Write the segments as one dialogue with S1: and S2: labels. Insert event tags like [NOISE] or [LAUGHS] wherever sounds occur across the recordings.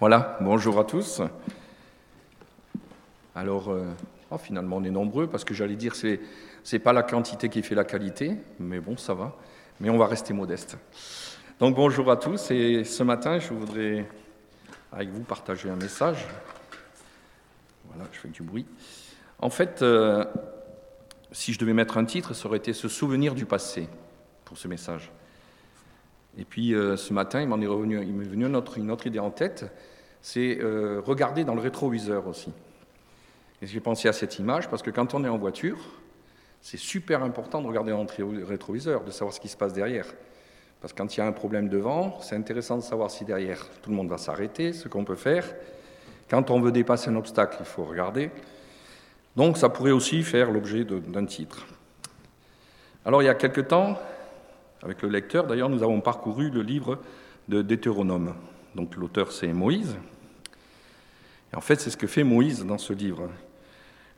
S1: Voilà, bonjour à tous. Alors, euh, oh, finalement, on est nombreux parce que j'allais dire c'est c'est pas la quantité qui fait la qualité, mais bon, ça va. Mais on va rester modeste. Donc, bonjour à tous. Et ce matin, je voudrais avec vous partager un message. Voilà, je fais du bruit. En fait, euh, si je devais mettre un titre, ça aurait été Se souvenir du passé pour ce message. Et puis euh, ce matin, il m'en est revenu, il m'est venu une autre, idée en tête, c'est euh, regarder dans le rétroviseur aussi. Et j'ai pensé à cette image parce que quand on est en voiture, c'est super important de regarder dans le rétroviseur, de savoir ce qui se passe derrière. Parce que quand il y a un problème devant, c'est intéressant de savoir si derrière tout le monde va s'arrêter, ce qu'on peut faire. Quand on veut dépasser un obstacle, il faut regarder. Donc ça pourrait aussi faire l'objet d'un titre. Alors il y a quelque temps, avec le lecteur d'ailleurs, nous avons parcouru le livre de Deutéronome. Donc l'auteur c'est Moïse. Et en fait c'est ce que fait Moïse dans ce livre.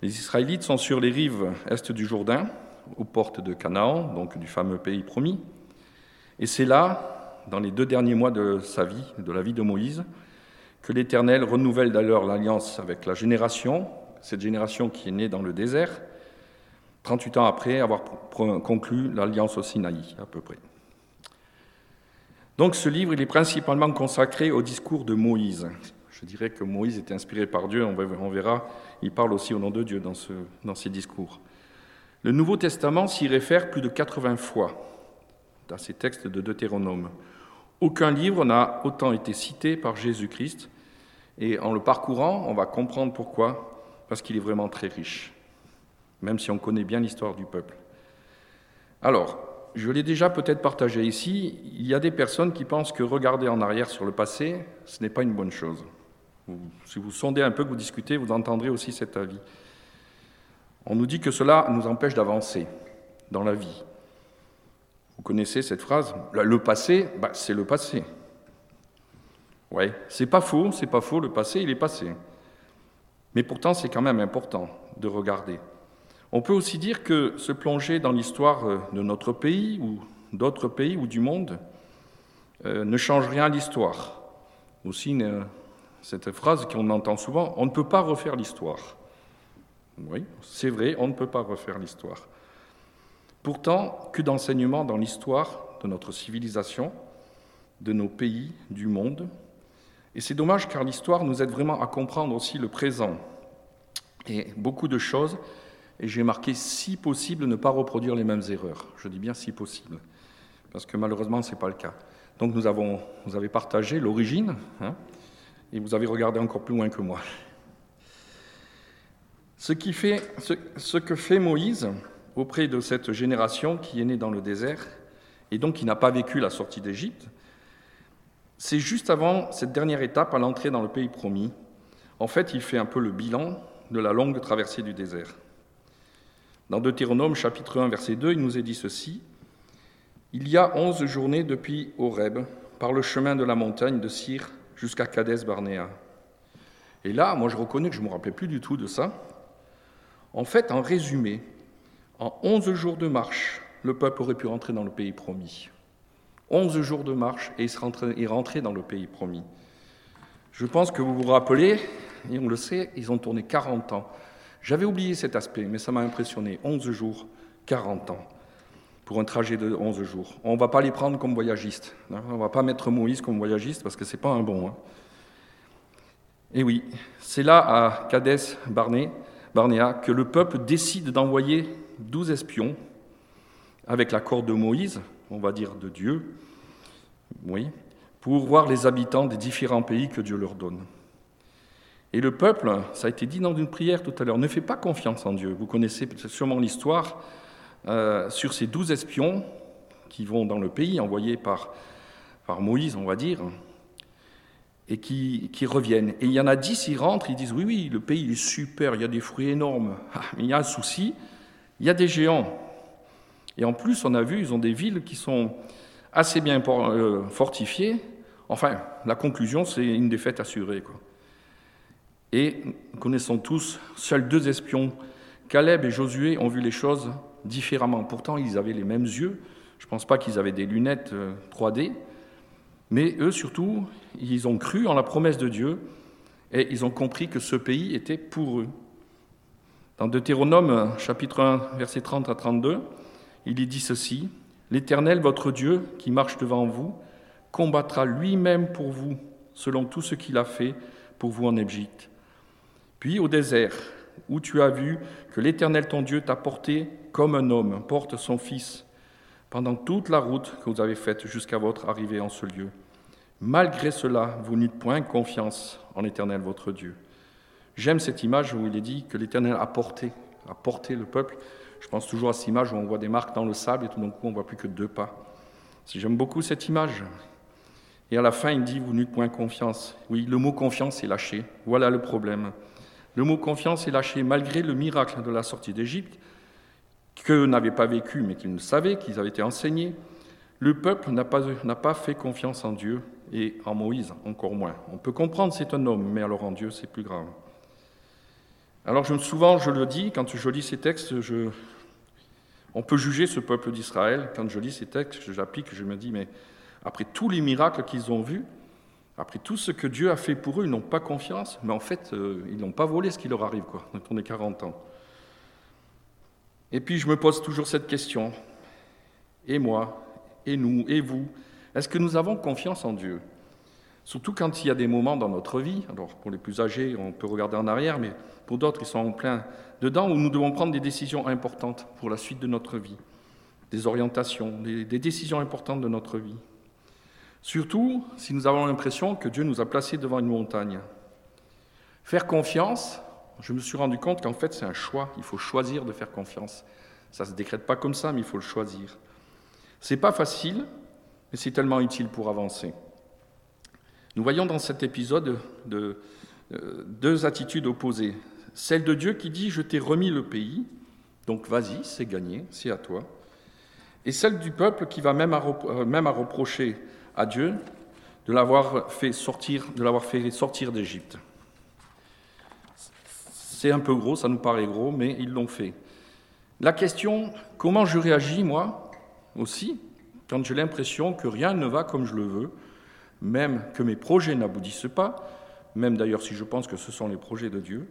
S1: Les Israélites sont sur les rives est du Jourdain, aux portes de Canaan, donc du fameux pays promis. Et c'est là, dans les deux derniers mois de sa vie, de la vie de Moïse, que l'Éternel renouvelle d'ailleurs l'alliance avec la génération, cette génération qui est née dans le désert, 38 ans après avoir conclu l'alliance au Sinaï, à peu près. Donc ce livre, il est principalement consacré au discours de Moïse. Je dirais que Moïse est inspiré par Dieu, on verra, il parle aussi au nom de Dieu dans, dans ses discours. Le Nouveau Testament s'y réfère plus de 80 fois dans ces textes de Deutéronome. Aucun livre n'a autant été cité par Jésus-Christ, et en le parcourant, on va comprendre pourquoi, parce qu'il est vraiment très riche, même si on connaît bien l'histoire du peuple. Alors, je l'ai déjà peut-être partagé ici, il y a des personnes qui pensent que regarder en arrière sur le passé, ce n'est pas une bonne chose. Si vous sondez un peu, que vous discutez, vous entendrez aussi cet avis. On nous dit que cela nous empêche d'avancer dans la vie. Vous connaissez cette phrase? Le passé, bah, c'est le passé. Oui, c'est pas faux, c'est pas faux, le passé, il est passé. Mais pourtant, c'est quand même important de regarder. On peut aussi dire que se plonger dans l'histoire euh, de notre pays ou d'autres pays ou du monde euh, ne change rien à l'histoire. Aussi, cette phrase qu'on entend souvent, on ne peut pas refaire l'histoire. Oui, c'est vrai, on ne peut pas refaire l'histoire. Pourtant, que d'enseignements dans l'histoire de notre civilisation, de nos pays, du monde. Et c'est dommage car l'histoire nous aide vraiment à comprendre aussi le présent et beaucoup de choses. Et j'ai marqué si possible ne pas reproduire les mêmes erreurs. Je dis bien si possible, parce que malheureusement ce n'est pas le cas. Donc nous avons, vous avez partagé l'origine, hein, et vous avez regardé encore plus loin que moi. Ce, qui fait, ce, que fait Moïse auprès de cette génération qui est née dans le désert et donc qui n'a pas vécu la sortie d'Égypte, c'est juste avant cette dernière étape à l'entrée dans le pays promis. En fait, il fait un peu le bilan de la longue traversée du désert. Dans Deutéronome chapitre 1 verset 2, il nous est dit ceci Il y a onze journées depuis Horeb, par le chemin de la montagne de Syr jusqu'à Kadès Barnéa. Et là, moi je reconnais que je ne me rappelais plus du tout de ça. En fait, en résumé, en onze jours de marche, le peuple aurait pu rentrer dans le pays promis. Onze jours de marche et il dans le pays promis. Je pense que vous vous rappelez, et on le sait, ils ont tourné 40 ans. J'avais oublié cet aspect, mais ça m'a impressionné. 11 jours, 40 ans pour un trajet de 11 jours. On ne va pas les prendre comme voyagistes. Hein. On ne va pas mettre Moïse comme voyagiste parce que ce n'est pas un bon. Hein. Et oui, c'est là, à Cadès Barnéa, que le peuple décide d'envoyer 12 espions avec l'accord de Moïse, on va dire de Dieu, oui, pour voir les habitants des différents pays que Dieu leur donne. Et le peuple, ça a été dit dans une prière tout à l'heure, ne fait pas confiance en Dieu. Vous connaissez sûrement l'histoire euh, sur ces douze espions qui vont dans le pays, envoyés par, par Moïse, on va dire, et qui, qui, reviennent. Et il y en a dix, ils rentrent, ils disent, oui, oui, le pays est super, il y a des fruits énormes. Ah, mais il y a un souci, il y a des géants. Et en plus, on a vu, ils ont des villes qui sont assez bien euh, fortifiées. Enfin, la conclusion, c'est une défaite assurée. Quoi. Et nous connaissons tous, seuls deux espions, Caleb et Josué, ont vu les choses différemment. Pourtant, ils avaient les mêmes yeux. Je ne pense pas qu'ils avaient des lunettes 3D, euh, Mais eux surtout, ils ont cru en la promesse de Dieu et ils ont compris que ce pays était pour eux. Dans Deutéronome chapitre 1, versets 30 à 32, il y dit ceci, L'Éternel, votre Dieu, qui marche devant vous, combattra lui-même pour vous, selon tout ce qu'il a fait pour vous en Égypte. Puis au désert, où tu as vu que l'Éternel ton Dieu t'a porté comme un homme porte son fils, pendant toute la route que vous avez faite jusqu'à votre arrivée en ce lieu. Malgré cela, vous n'eûtes point confiance en l'Éternel votre Dieu. J'aime cette image où il est dit que l'Éternel a porté, a porté le peuple. Je pense toujours à cette image où on voit des marques dans le sable et tout d'un coup on voit plus que deux pas. J'aime beaucoup cette image. Et à la fin, il dit Vous n'eûtes point confiance. Oui, le mot confiance est lâché. Voilà le problème. Le mot confiance est lâché malgré le miracle de la sortie d'Égypte, qu'eux n'avaient pas vécu, mais qu'ils le savaient, qu'ils avaient été enseignés. Le peuple n'a pas, fait confiance en Dieu et en Moïse encore moins. On peut comprendre c'est un homme, mais alors en Dieu c'est plus grave. Alors souvent je le dis, quand je lis ces textes, on peut juger ce peuple d'Israël. Quand je lis ces textes, j'applique, je me dis, mais après tous les miracles qu'ils ont vus, après tout ce que Dieu a fait pour eux, ils n'ont pas confiance, mais en fait, euh, ils n'ont pas volé ce qui leur arrive, quoi, quand on est 40 ans. Et puis je me pose toujours cette question, et moi, et nous, et vous, est-ce que nous avons confiance en Dieu? Surtout quand il y a des moments dans notre vie, alors pour les plus âgés, on peut regarder en arrière, mais pour d'autres, ils sont en plein dedans, où nous devons prendre des décisions importantes pour la suite de notre vie, des orientations, des, des décisions importantes de notre vie. Surtout si nous avons l'impression que Dieu nous a placés devant une montagne. Faire confiance, je me suis rendu compte qu'en fait c'est un choix, il faut choisir de faire confiance. Ça ne se décrète pas comme ça, mais il faut le choisir. C'est pas facile, mais c'est tellement utile pour avancer. Nous voyons dans cet épisode de, euh, deux attitudes opposées. Celle de Dieu qui dit Je t'ai remis le pays, donc vas-y, c'est gagné, c'est à toi. Et celle du peuple qui va même à, euh, même à reprocher à Dieu de l'avoir fait sortir, d'Égypte. C'est un peu gros, ça nous paraît gros, mais ils l'ont fait. La question, comment je réagis moi aussi quand j'ai l'impression que rien ne va comme je le veux, même que mes projets n'aboutissent pas, même d'ailleurs si je pense que ce sont les projets de Dieu,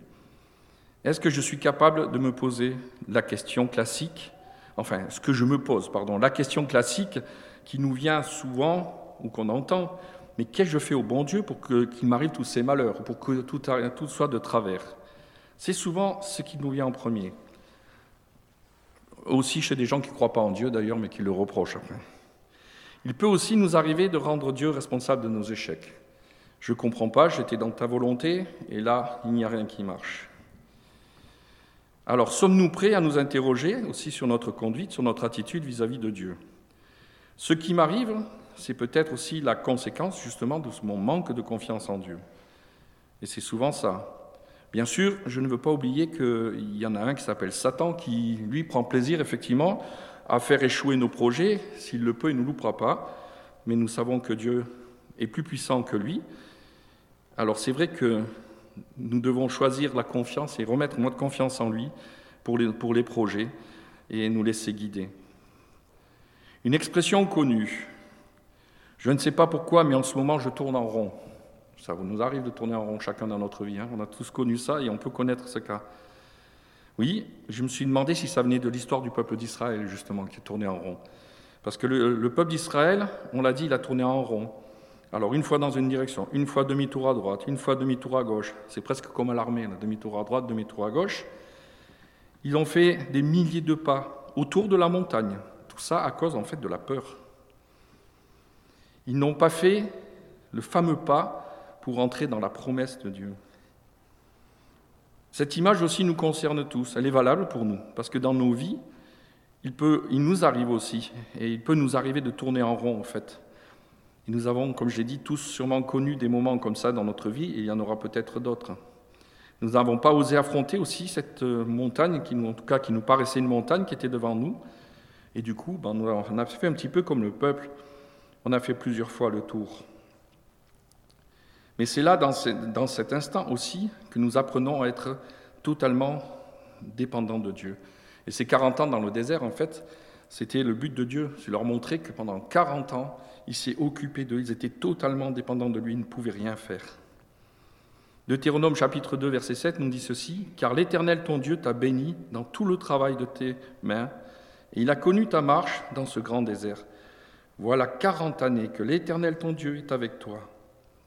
S1: est-ce que je suis capable de me poser la question classique, enfin ce que je me pose, pardon, la question classique qui nous vient souvent ou qu'on entend, mais qu'est-ce que je fais au bon Dieu pour qu'il m'arrive tous ces malheurs, pour que tout, soit de travers? C'est souvent ce qui nous vient en premier. Aussi chez des gens qui ne croient pas en Dieu d'ailleurs, mais qui le reprochent. Il peut aussi nous arriver de rendre Dieu responsable de nos échecs. Je ne comprends pas, j'étais dans ta volonté, et là, il n'y a rien qui marche. Alors, sommes-nous prêts à nous interroger aussi sur notre conduite, sur notre attitude vis-à-vis de Dieu? Ce qui m'arrive, c'est peut-être aussi la conséquence justement de mon manque de confiance en Dieu. Et c'est souvent ça. Bien sûr, je ne veux pas oublier qu'il y en a un qui s'appelle Satan, qui, lui, prend plaisir effectivement à faire échouer nos projets. S'il le peut, il ne nous loupera pas. Mais nous savons que Dieu est plus puissant que lui. Alors c'est vrai que nous devons choisir la confiance et remettre notre confiance en lui pour les, pour les projets et nous laisser guider. Une expression connue. Je ne sais pas pourquoi, mais en ce moment, je tourne en rond. Ça nous arrive de tourner en rond chacun dans notre vie. Hein. On a tous connu ça et on peut connaître ce cas. Oui, je me suis demandé si ça venait de l'histoire du peuple d'Israël, justement, qui tournait en rond. Parce que le, peuple d'Israël, on l'a dit, il a tourné en rond. Alors une fois dans une direction, une fois demi-tour à droite, une fois demi-tour à gauche. C'est presque comme à l'armée, demi-tour à droite, demi-tour à gauche. Ils ont fait des milliers de pas autour de la montagne. Tout ça à cause en fait de la peur. Ils n'ont pas fait le fameux pas pour entrer dans la promesse de Dieu. Cette image aussi nous concerne tous, elle est valable pour nous, parce que dans nos vies, il, nous arrive aussi, et il peut nous arriver de tourner en rond en fait. Nous avons, comme je l'ai dit, tous sûrement connu des moments comme ça dans notre vie, et il y en aura peut-être d'autres. Nous n'avons pas osé affronter aussi cette euh, montagne, en tout cas qui nous paraissait une montagne qui était devant nous, et du coup, ben, on a fait un petit peu comme le peuple, on a fait plusieurs fois le tour. Mais c'est là, dans, cet instant aussi, que nous apprenons à être totalement dépendants de Dieu. Et ces 40 ans dans le désert, en fait, C'était le but de Dieu, c'est leur montrer que pendant 40 ans, il s'est occupé d'eux, ils étaient totalement dépendants de lui, ils ne pouvaient rien faire. Deutéronome chapitre 2 verset 7 nous dit ceci, Car l'Éternel ton Dieu t'a béni dans tout le travail de tes mains, et il a connu ta marche dans ce grand désert. Voilà 40 années que l'Éternel ton Dieu est avec toi.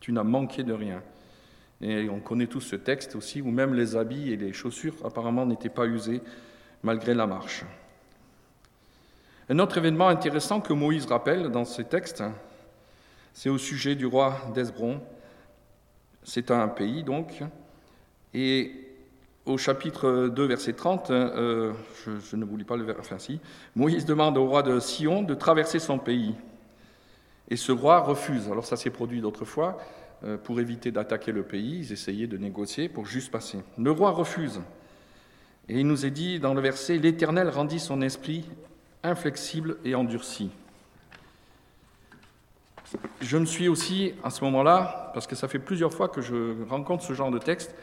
S1: Tu n'as manqué de rien. Et on connaît tous ce texte aussi, où même les habits et les chaussures apparemment n'étaient pas usés malgré la marche. Un autre événement intéressant que Moïse rappelle dans ce texte, c'est au sujet du roi d'Hezbron. C'est un pays donc, et au chapitre 2, verset 30, euh, je, ne vous pas le verset, enfin si, Moïse demande au roi de Sion de traverser son pays. Et ce roi refuse. Alors ça s'est produit d'autres fois. Euh, pour éviter d'attaquer le pays, ils essayaient de négocier pour juste passer. Le roi refuse. Et il nous est dit dans le verset, L'Éternel rendit son esprit inflexible et endurci. Je me suis aussi, à ce moment-là, parce que ça fait plusieurs fois que je rencontre ce genre de texte,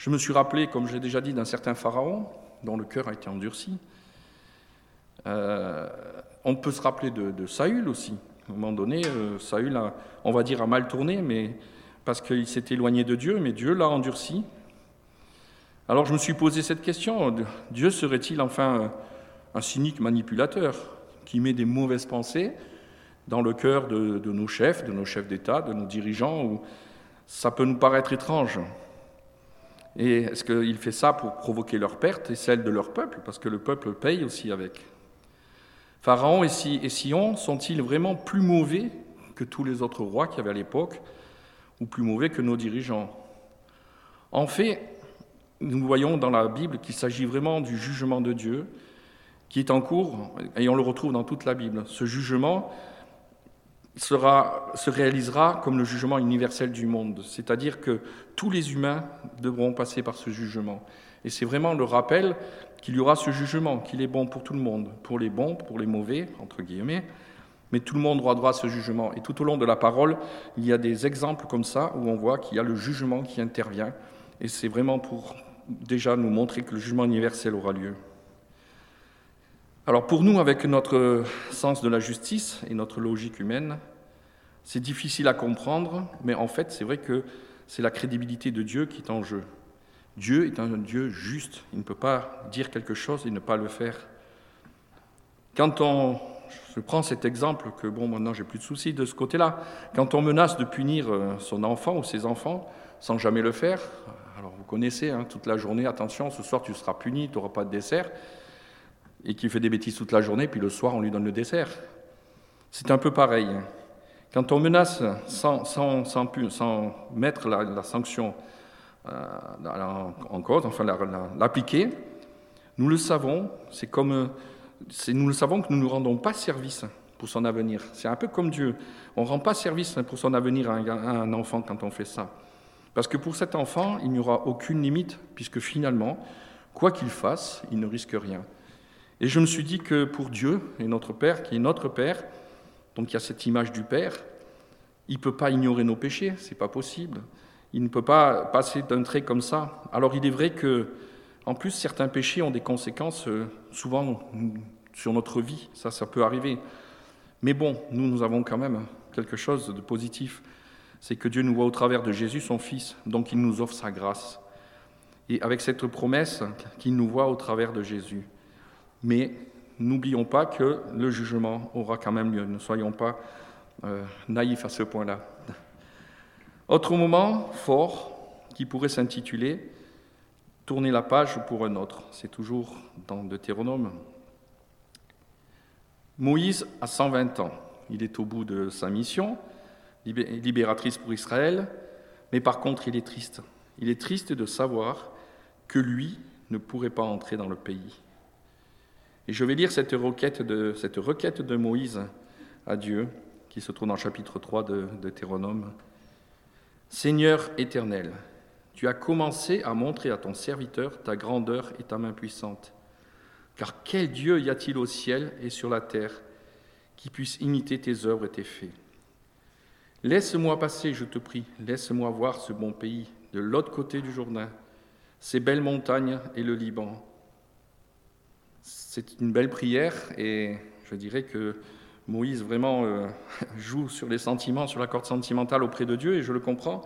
S1: je me suis rappelé, comme je l'ai déjà dit, d'un certain pharaon dont le cœur a été endurci. Euh, on peut se rappeler de, Saül aussi. À un moment donné, euh, Saül, on va dire, a mal tourné, mais parce qu'il s'est éloigné de Dieu, mais Dieu l'a endurci. Alors je me suis posé cette question, Dieu serait-il enfin un cynique manipulateur qui met des mauvaises pensées dans le cœur de, nos chefs, de nos chefs d'État, de nos dirigeants, où ça peut nous paraître étrange? Et est-ce qu'il fait ça pour provoquer leur perte et celle de leur peuple Parce que le peuple paye aussi avec? Pharaon et Sion sont-ils vraiment plus mauvais que tous les autres rois qu'il y avait à l'époque, ou plus mauvais que nos dirigeants? En fait, nous voyons dans la Bible qu'il s'agit vraiment du jugement de Dieu qui est en cours, et on le retrouve dans toute la Bible. Ce jugement sera, se réalisera comme le jugement universel du monde, c'est-à-dire que tous les humains devront passer par ce jugement. Et c'est vraiment le rappel qu'il y aura ce jugement, qu'il est bon pour tout le monde, pour les bons, pour les mauvais, entre guillemets, mais tout le monde aura droit à ce jugement. Et tout au long de la parole, il y a des exemples comme ça où on voit qu'il y a le jugement qui intervient, et c'est vraiment pour déjà nous montrer que le jugement universel aura lieu. Alors pour nous, avec notre sens de la justice et notre logique humaine, c'est difficile à comprendre, mais en fait, c'est vrai que c'est la crédibilité de Dieu qui est en jeu. Dieu est un Dieu juste. Il ne peut pas dire quelque chose et ne pas le faire. Quand on, je prends cet exemple que bon, maintenant j'ai plus de soucis de ce côté-là. Quand on menace de punir euh, son enfant ou ses enfants sans jamais le faire, alors vous connaissez, hein, toute la journée, attention, ce soir tu seras puni, tu n'auras pas de dessert et qui fait des bêtises toute la journée, puis le soir on lui donne le dessert. C'est un peu pareil. Quand on menace sans, sans, sans, mettre la, sanction euh, en cause, enfin l'appliquer, nous le savons, c'est comme nous le savons que nous ne rendons pas service pour son avenir. C'est un peu comme Dieu. On ne rend pas service pour son avenir à un enfant quand on fait ça. Parce que pour cet enfant, il n'y aura aucune limite, puisque finalement, quoi qu'il fasse, il ne risque rien. Et je me suis dit que pour Dieu et notre Père, qui est notre Père, donc il y a cette image du Père, il ne peut pas ignorer nos péchés, c'est pas possible. Il ne peut pas passer d'un trait comme ça. Alors il est vrai que, en plus, certains péchés ont des conséquences euh, souvent sur notre vie. Ça, ça peut arriver. Mais bon, nous, nous avons quand même quelque chose de positif. C'est que Dieu nous voit au travers de Jésus, son Fils. Donc il nous offre sa grâce. Et avec cette promesse qu'il nous voit au travers de Jésus. Mais n'oublions pas que le jugement aura quand même lieu. Ne soyons pas euh, naïfs à ce point-là. Autre moment fort qui pourrait s'intituler Tourner la page pour un autre. C'est toujours dans Deutéronome. Moïse a 120 ans. Il est au bout de sa mission, libératrice pour Israël, mais par contre il est triste. Il est triste de savoir que lui ne pourrait pas entrer dans le pays. Et je vais lire cette requête de, Moïse à Dieu, qui se trouve dans chapitre 3 de Deutéronome. Seigneur éternel, tu as commencé à montrer à ton serviteur ta grandeur et ta main puissante. Car quel Dieu y a-t-il au ciel et sur la terre qui puisse imiter tes œuvres et tes faits? Laisse-moi passer, je te prie, laisse-moi voir ce bon pays, de l'autre côté du Jourdain, ces belles montagnes et le Liban, c'est une belle prière et Je dirais que Moïse vraiment euh, [LAUGHS] joue sur les sentiments, sur la corde sentimentale auprès de Dieu, et je le comprends.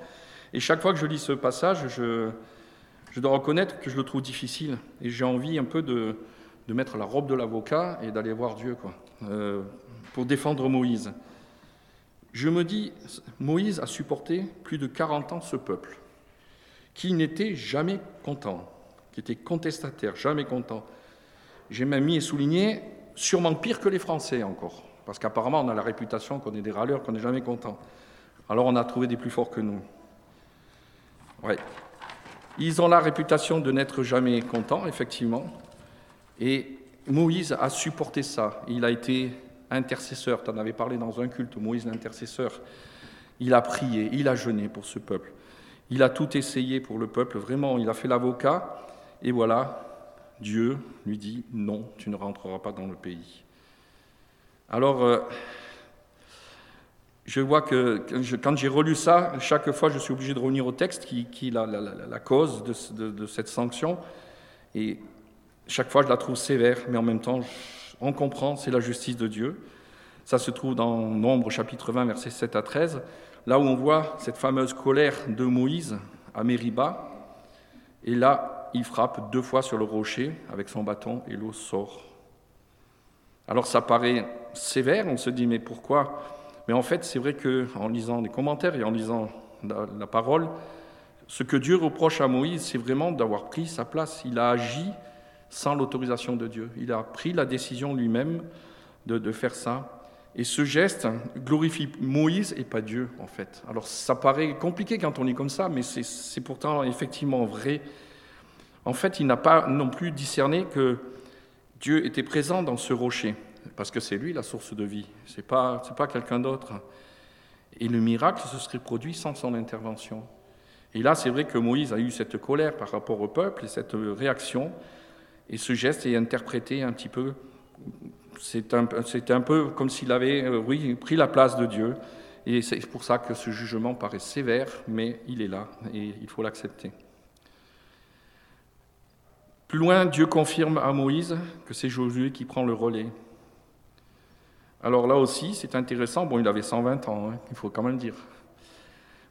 S1: Et chaque fois que je lis ce passage, je, dois reconnaître que je le trouve difficile, et j'ai envie un peu de, de, mettre la robe de l'avocat et d'aller voir Dieu, quoi, euh, pour défendre Moïse. Je me dis, Moïse a supporté plus de 40 ans ce peuple, qui n'était jamais content, qui était contestataire, jamais content. J'ai même mis et souligné, sûrement pire que les Français encore, parce qu'apparemment on a la réputation qu'on est des râleurs, qu'on n'est jamais content. Alors on a trouvé des plus forts que nous. Ouais. Ils ont la réputation de n'être jamais contents, effectivement, et Moïse a supporté ça. Il a été intercesseur. Tu en avais parlé dans un culte, Moïse l'intercesseur. Il a prié, il a jeûné pour ce peuple. Il a tout essayé pour le peuple, vraiment. Il a fait l'avocat. Et voilà, Dieu lui dit non, tu ne rentreras pas dans le pays. Alors, euh, je vois que quand j'ai relu ça, chaque fois, je suis obligé de revenir au texte qui, est la, cause de, de, cette sanction. Et chaque fois, je la trouve sévère, mais en même temps, on comprend, c'est la justice de Dieu. Ça se trouve dans Nombre chapitre 20, versets 7 à 13, là où on voit cette fameuse colère de Moïse à Mériba. Et là, il frappe deux fois sur le rocher avec son bâton et l'eau sort. Alors ça paraît sévère, on se dit mais pourquoi? Mais en fait, c'est vrai qu'en lisant des commentaires et en lisant la, parole, ce que Dieu reproche à Moïse, c'est vraiment d'avoir pris sa place. Il a agi sans l'autorisation de Dieu. Il a pris la décision lui-même de, faire ça. Et ce geste glorifie Moïse et pas Dieu, en fait. Alors ça paraît compliqué quand on est comme ça, mais c'est pourtant effectivement vrai. En fait, il n'a pas non plus discerné que Dieu était présent dans ce rocher, parce que c'est lui la source de vie, ce n'est pas, pas quelqu'un d'autre. Et le miracle se serait produit sans son intervention. Et là, c'est vrai que Moïse a eu cette colère par rapport au peuple et cette réaction. Et ce geste est interprété un petit peu, c'est un, un, peu comme s'il avait euh, oui, pris la place de Dieu. Et c'est pour ça que ce jugement paraît sévère, mais il est là et il faut l'accepter. Plus loin, Dieu confirme à Moïse que c'est Josué qui prend le relais. Alors là aussi, c'est intéressant. Bon, il avait 120 ans, hein, il faut quand même dire.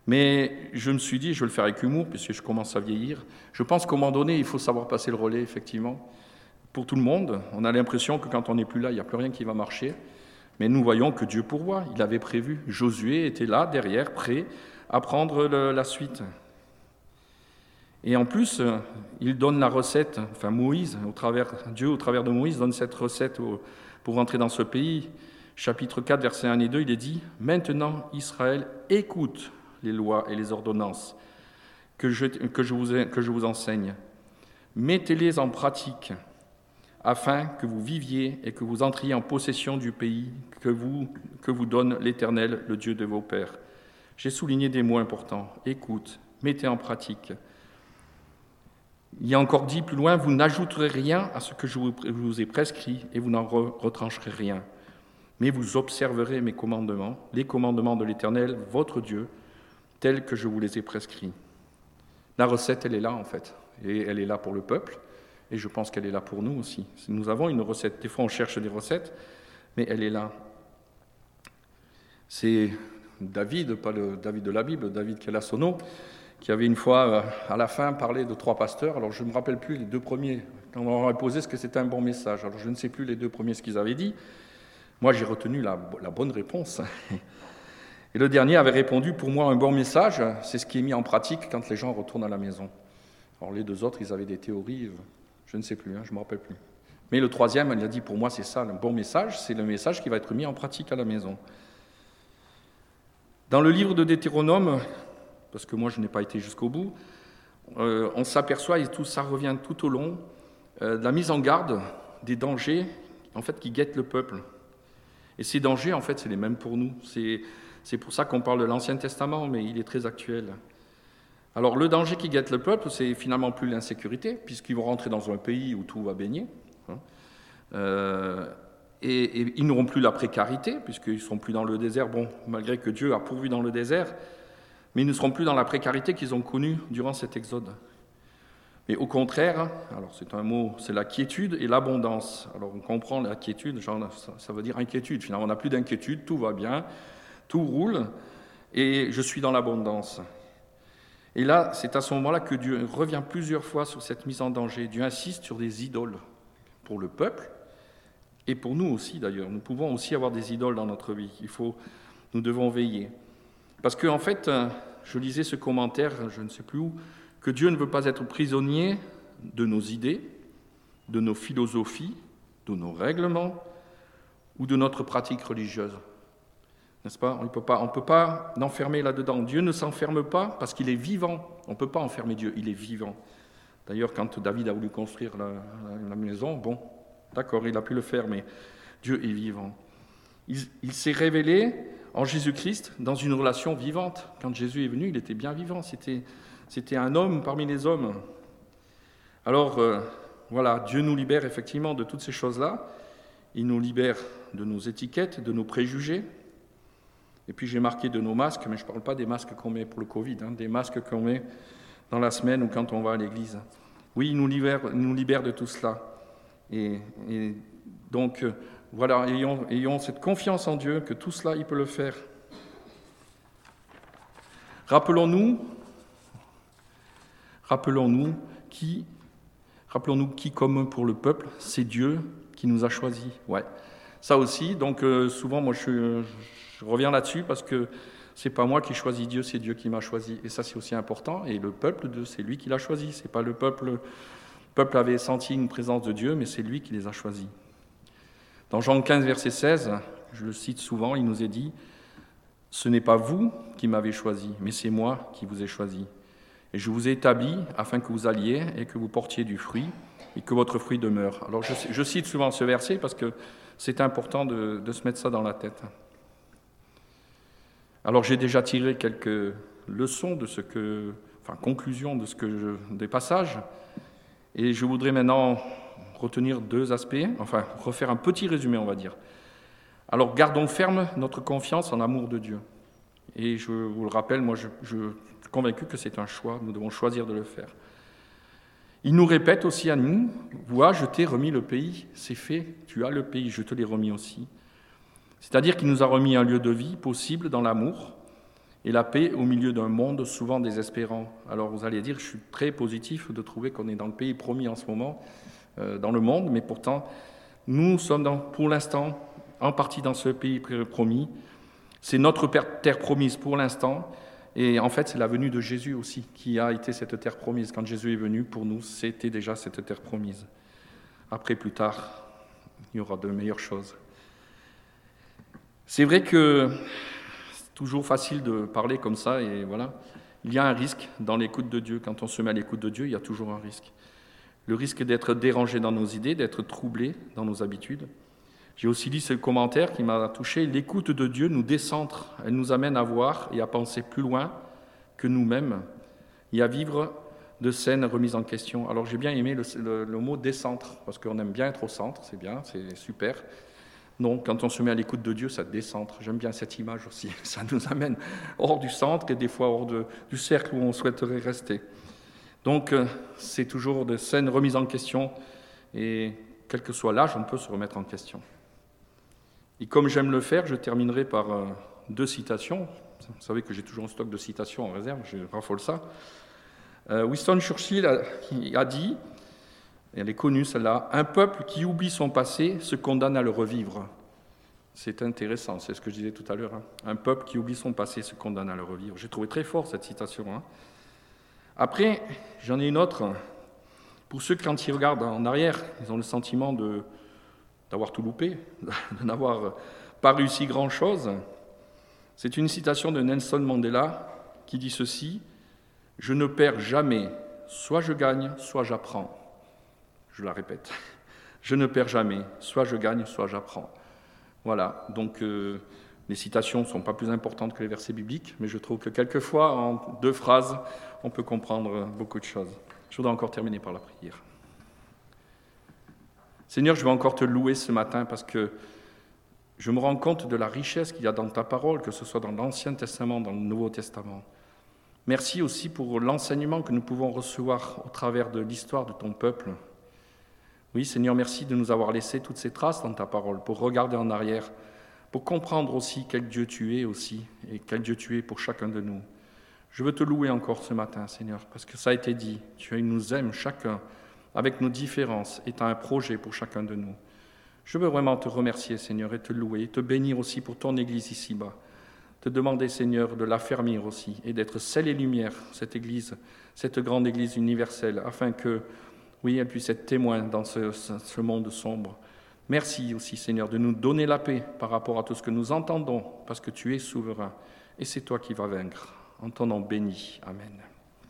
S1: Mais je me suis dit, je vais le faire avec humour, puisque je commence à vieillir. Je pense qu'au moment donné, il faut savoir passer le relais, effectivement. Pour tout le monde, on a l'impression que quand on n'est plus là, il n'y a plus rien qui va marcher. Mais nous voyons que Dieu pourvoit. Il avait prévu. Josué était là, derrière, prêt à prendre la suite. Et en plus, il donne la recette, enfin Moïse, au travers, Dieu au travers de Moïse donne cette recette pour entrer dans ce pays. Chapitre 4, versets 1 et 2, il est dit, Maintenant Israël, écoute les lois et les ordonnances que je, que je, vous, que je vous enseigne. Mettez-les en pratique afin que vous viviez et que vous entriez en possession du pays que vous, que vous donne l'Éternel, le Dieu de vos pères. J'ai souligné des mots importants. Écoute, mettez en pratique. Il a encore dit plus loin, vous n'ajouterez rien à ce que je vous ai prescrit et vous n'en retrancherez rien. Mais vous observerez mes commandements, les commandements de l'Éternel, votre Dieu, tels que je vous les ai prescrits. La recette, elle est là en fait, et elle est là pour le peuple, et je pense qu'elle est là pour nous aussi. Nous avons une recette, des fois on cherche des recettes, mais elle est là. C'est David, pas le David de la Bible, David Kelassono, qui avait une fois, euh, à la fin, parlé de trois pasteurs. Alors je ne me rappelle plus les deux premiers, quand on leur a posé ce que c'était un bon message? Alors je ne sais plus les deux premiers ce qu'ils avaient dit. Moi j'ai retenu la, bonne réponse. Et le dernier avait répondu, pour moi, un bon message, c'est ce qui est mis en pratique quand les gens retournent à la maison. Alors les deux autres, ils avaient des théories, euh, je ne sais plus, hein, je ne me rappelle plus. Mais le troisième, il a dit, pour moi, c'est ça, un bon message, c'est le message qui va être mis en pratique à la maison. Dans le livre de Deutéronome, parce que moi je n'ai pas été jusqu'au bout, euh, on s'aperçoit, et tout ça revient tout au long, euh, de la mise en garde des dangers en fait, qui guettent le peuple. Et ces dangers, en fait, c'est les mêmes pour nous. C'est pour ça qu'on parle de l'Ancien Testament, mais il est très actuel. Alors le danger qui guette le peuple, c'est finalement plus l'insécurité, puisqu'ils vont rentrer dans un pays où tout va baigner. Hein. Euh, et, ils n'auront plus la précarité, puisqu'ils ne seront plus dans le désert, bon, malgré que Dieu a pourvu dans le désert, mais ils ne seront plus dans la précarité qu'ils ont connue durant cet exode. Mais au contraire, alors c'est un mot, c'est la quiétude et l'abondance. Alors on comprend la quiétude, ça, veut dire inquiétude. Finalement, on n'a plus d'inquiétude, tout va bien, tout roule, et je suis dans l'abondance. Et là, c'est à ce moment-là que Dieu revient plusieurs fois sur cette mise en danger. Dieu insiste sur des idoles pour le peuple et pour nous aussi d'ailleurs. Nous pouvons aussi avoir des idoles dans notre vie. Il faut, nous devons veiller. Parce qu'en en fait, euh, je lisais ce commentaire, je ne sais plus où, que Dieu ne veut pas être prisonnier de nos idées, de nos philosophies, de nos règlements ou de notre pratique religieuse. N'est-ce pas? On ne peut pas, pas l'enfermer là-dedans. Dieu ne s'enferme pas parce qu'il est vivant. On ne peut pas enfermer Dieu, il est vivant. D'ailleurs, quand David a voulu construire la, maison, bon, d'accord, il a pu le faire, mais Dieu est vivant. il s'est révélé en Jésus-Christ dans une relation vivante. Quand Jésus est venu, il était bien vivant. C'était un homme parmi les hommes. Alors, euh, voilà, Dieu nous libère effectivement de toutes ces choses-là. Il nous libère de nos étiquettes, de nos préjugés. Et puis j'ai marqué de nos masques, mais je ne parle pas des masques qu'on met pour le Covid, hein, des masques qu'on met dans la semaine ou quand on va à l'église. Oui, il nous libère, nous libère de tout cela. Et, donc, euh, voilà, ayons, cette confiance en Dieu que tout cela, il peut le faire. Rappelons-nous Rappelons-nous qui, rappelons-nous qui, comme pour le peuple, c'est Dieu qui nous a choisis. Ouais. Ça aussi, donc euh, souvent, moi, je, reviens là-dessus parce que c'est pas moi qui choisis Dieu, c'est Dieu qui m'a choisi. Et ça, c'est aussi important. Et le peuple, c'est lui qui l'a choisi. C'est pas le peuple. Le peuple avait senti une présence de Dieu, mais c'est lui qui les a choisis. Dans Jean 15, verset 16, je le cite souvent, il nous est dit Ce n'est pas vous qui m'avez choisi, mais c'est moi qui vous ai choisi. Et je vous ai établi afin que vous alliez et que vous portiez du fruit et que votre fruit demeure. Alors je, cite souvent ce verset parce que c'est important de, se mettre ça dans la tête. Alors j'ai déjà tiré quelques leçons de ce que, enfin conclusions de ce que des passages, et je voudrais maintenant retenir deux aspects, enfin refaire un petit résumé, on va dire. Alors gardons ferme notre confiance en l'amour de Dieu. Et je vous le rappelle, moi je, je convaincu que c'est un choix, nous devons choisir de le faire. Il nous répète aussi à nous, vois, je t'ai remis le pays, c'est fait, tu as le pays, je te l'ai remis aussi. C'est-à-dire qu'il nous a remis un lieu de vie possible dans l'amour et la paix au milieu d'un monde souvent désespérant. Alors vous allez dire, je suis très positif de trouver qu'on est dans le pays promis en ce moment, dans le monde, mais pourtant, nous sommes pour l'instant en partie dans ce pays promis. C'est notre terre promise pour l'instant, et en fait, c'est la venue de Jésus aussi qui a été cette terre promise. Quand Jésus est venu, pour nous, c'était déjà cette terre promise. Après, plus tard, il y aura de meilleures choses. C'est vrai que c'est toujours facile de parler comme ça, et voilà. Il y a un risque dans l'écoute de Dieu. Quand on se met à l'écoute de Dieu, il y a toujours un risque. Le risque d'être dérangé dans nos idées, d'être troublé dans nos habitudes. J'ai aussi lu ce commentaire qui m'a touché. L'écoute de Dieu nous décentre, elle nous amène à voir et à penser plus loin que nous-mêmes et à vivre de scènes remises en question. Alors j'ai bien aimé le, mot décentre, parce qu'on aime bien être au centre, c'est bien, c'est super. Non, quand on se met à l'écoute de Dieu, ça décentre. J'aime bien cette image aussi. [LAUGHS] Ça nous amène hors du centre et des fois hors du cercle où on souhaiterait rester. Donc euh, c'est toujours des scènes remises en question et quel que soit l'âge, on peut se remettre en question. Et comme j'aime le faire, je terminerai par euh, deux citations. Vous savez que j'ai toujours un stock de citations en réserve, je raffole ça. Euh, Winston Churchill a, dit, et elle est connue celle-là, Un peuple qui oublie son passé se condamne à le revivre. C'est intéressant, c'est ce que je disais tout à l'heure. Hein. Un peuple qui oublie son passé se condamne à le revivre. J'ai trouvé très fort cette citation. Hein. Après, j'en ai une autre. Pour ceux qui, quand ils regardent en arrière, ils ont le sentiment d'avoir tout loupé, [LAUGHS] de n'avoir pas réussi grand-chose. C'est une citation de Nelson Mandela qui dit ceci Je ne perds jamais, soit je gagne, soit j'apprends. Je la répète Je ne perds jamais, soit je gagne, soit j'apprends. Voilà, donc euh, les citations ne sont pas plus importantes que les versets bibliques, mais je trouve que quelquefois, en deux phrases, on peut comprendre beaucoup de choses. Je voudrais encore terminer par la prière. Seigneur, je veux encore te louer ce matin parce que je me rends compte de la richesse qu'il y a dans ta parole, que ce soit dans l'Ancien Testament, dans le Nouveau Testament. Merci aussi pour l'enseignement que nous pouvons recevoir au travers de l'histoire de ton peuple. Oui, Seigneur, merci de nous avoir laissé toutes ces traces dans ta parole pour regarder en arrière, pour comprendre aussi quel Dieu tu es aussi et quel Dieu tu es pour chacun de nous. Je veux te louer encore ce matin, Seigneur, parce que ça a été dit, tu nous aimes chacun avec nos différences et tu as un projet pour chacun de nous. Je veux vraiment te remercier, Seigneur, et te louer, et te bénir aussi pour ton Église ici-bas te demander, Seigneur, de l'affermir aussi et d'être celle et lumière, cette Église, cette grande Église universelle, afin que, oui, elle puisse être témoin dans ce, ce monde sombre. Merci aussi, Seigneur, de nous donner la paix par rapport à tout ce que nous entendons, parce que tu es souverain, et c'est toi qui vas vaincre. En ton nom béni. Amen.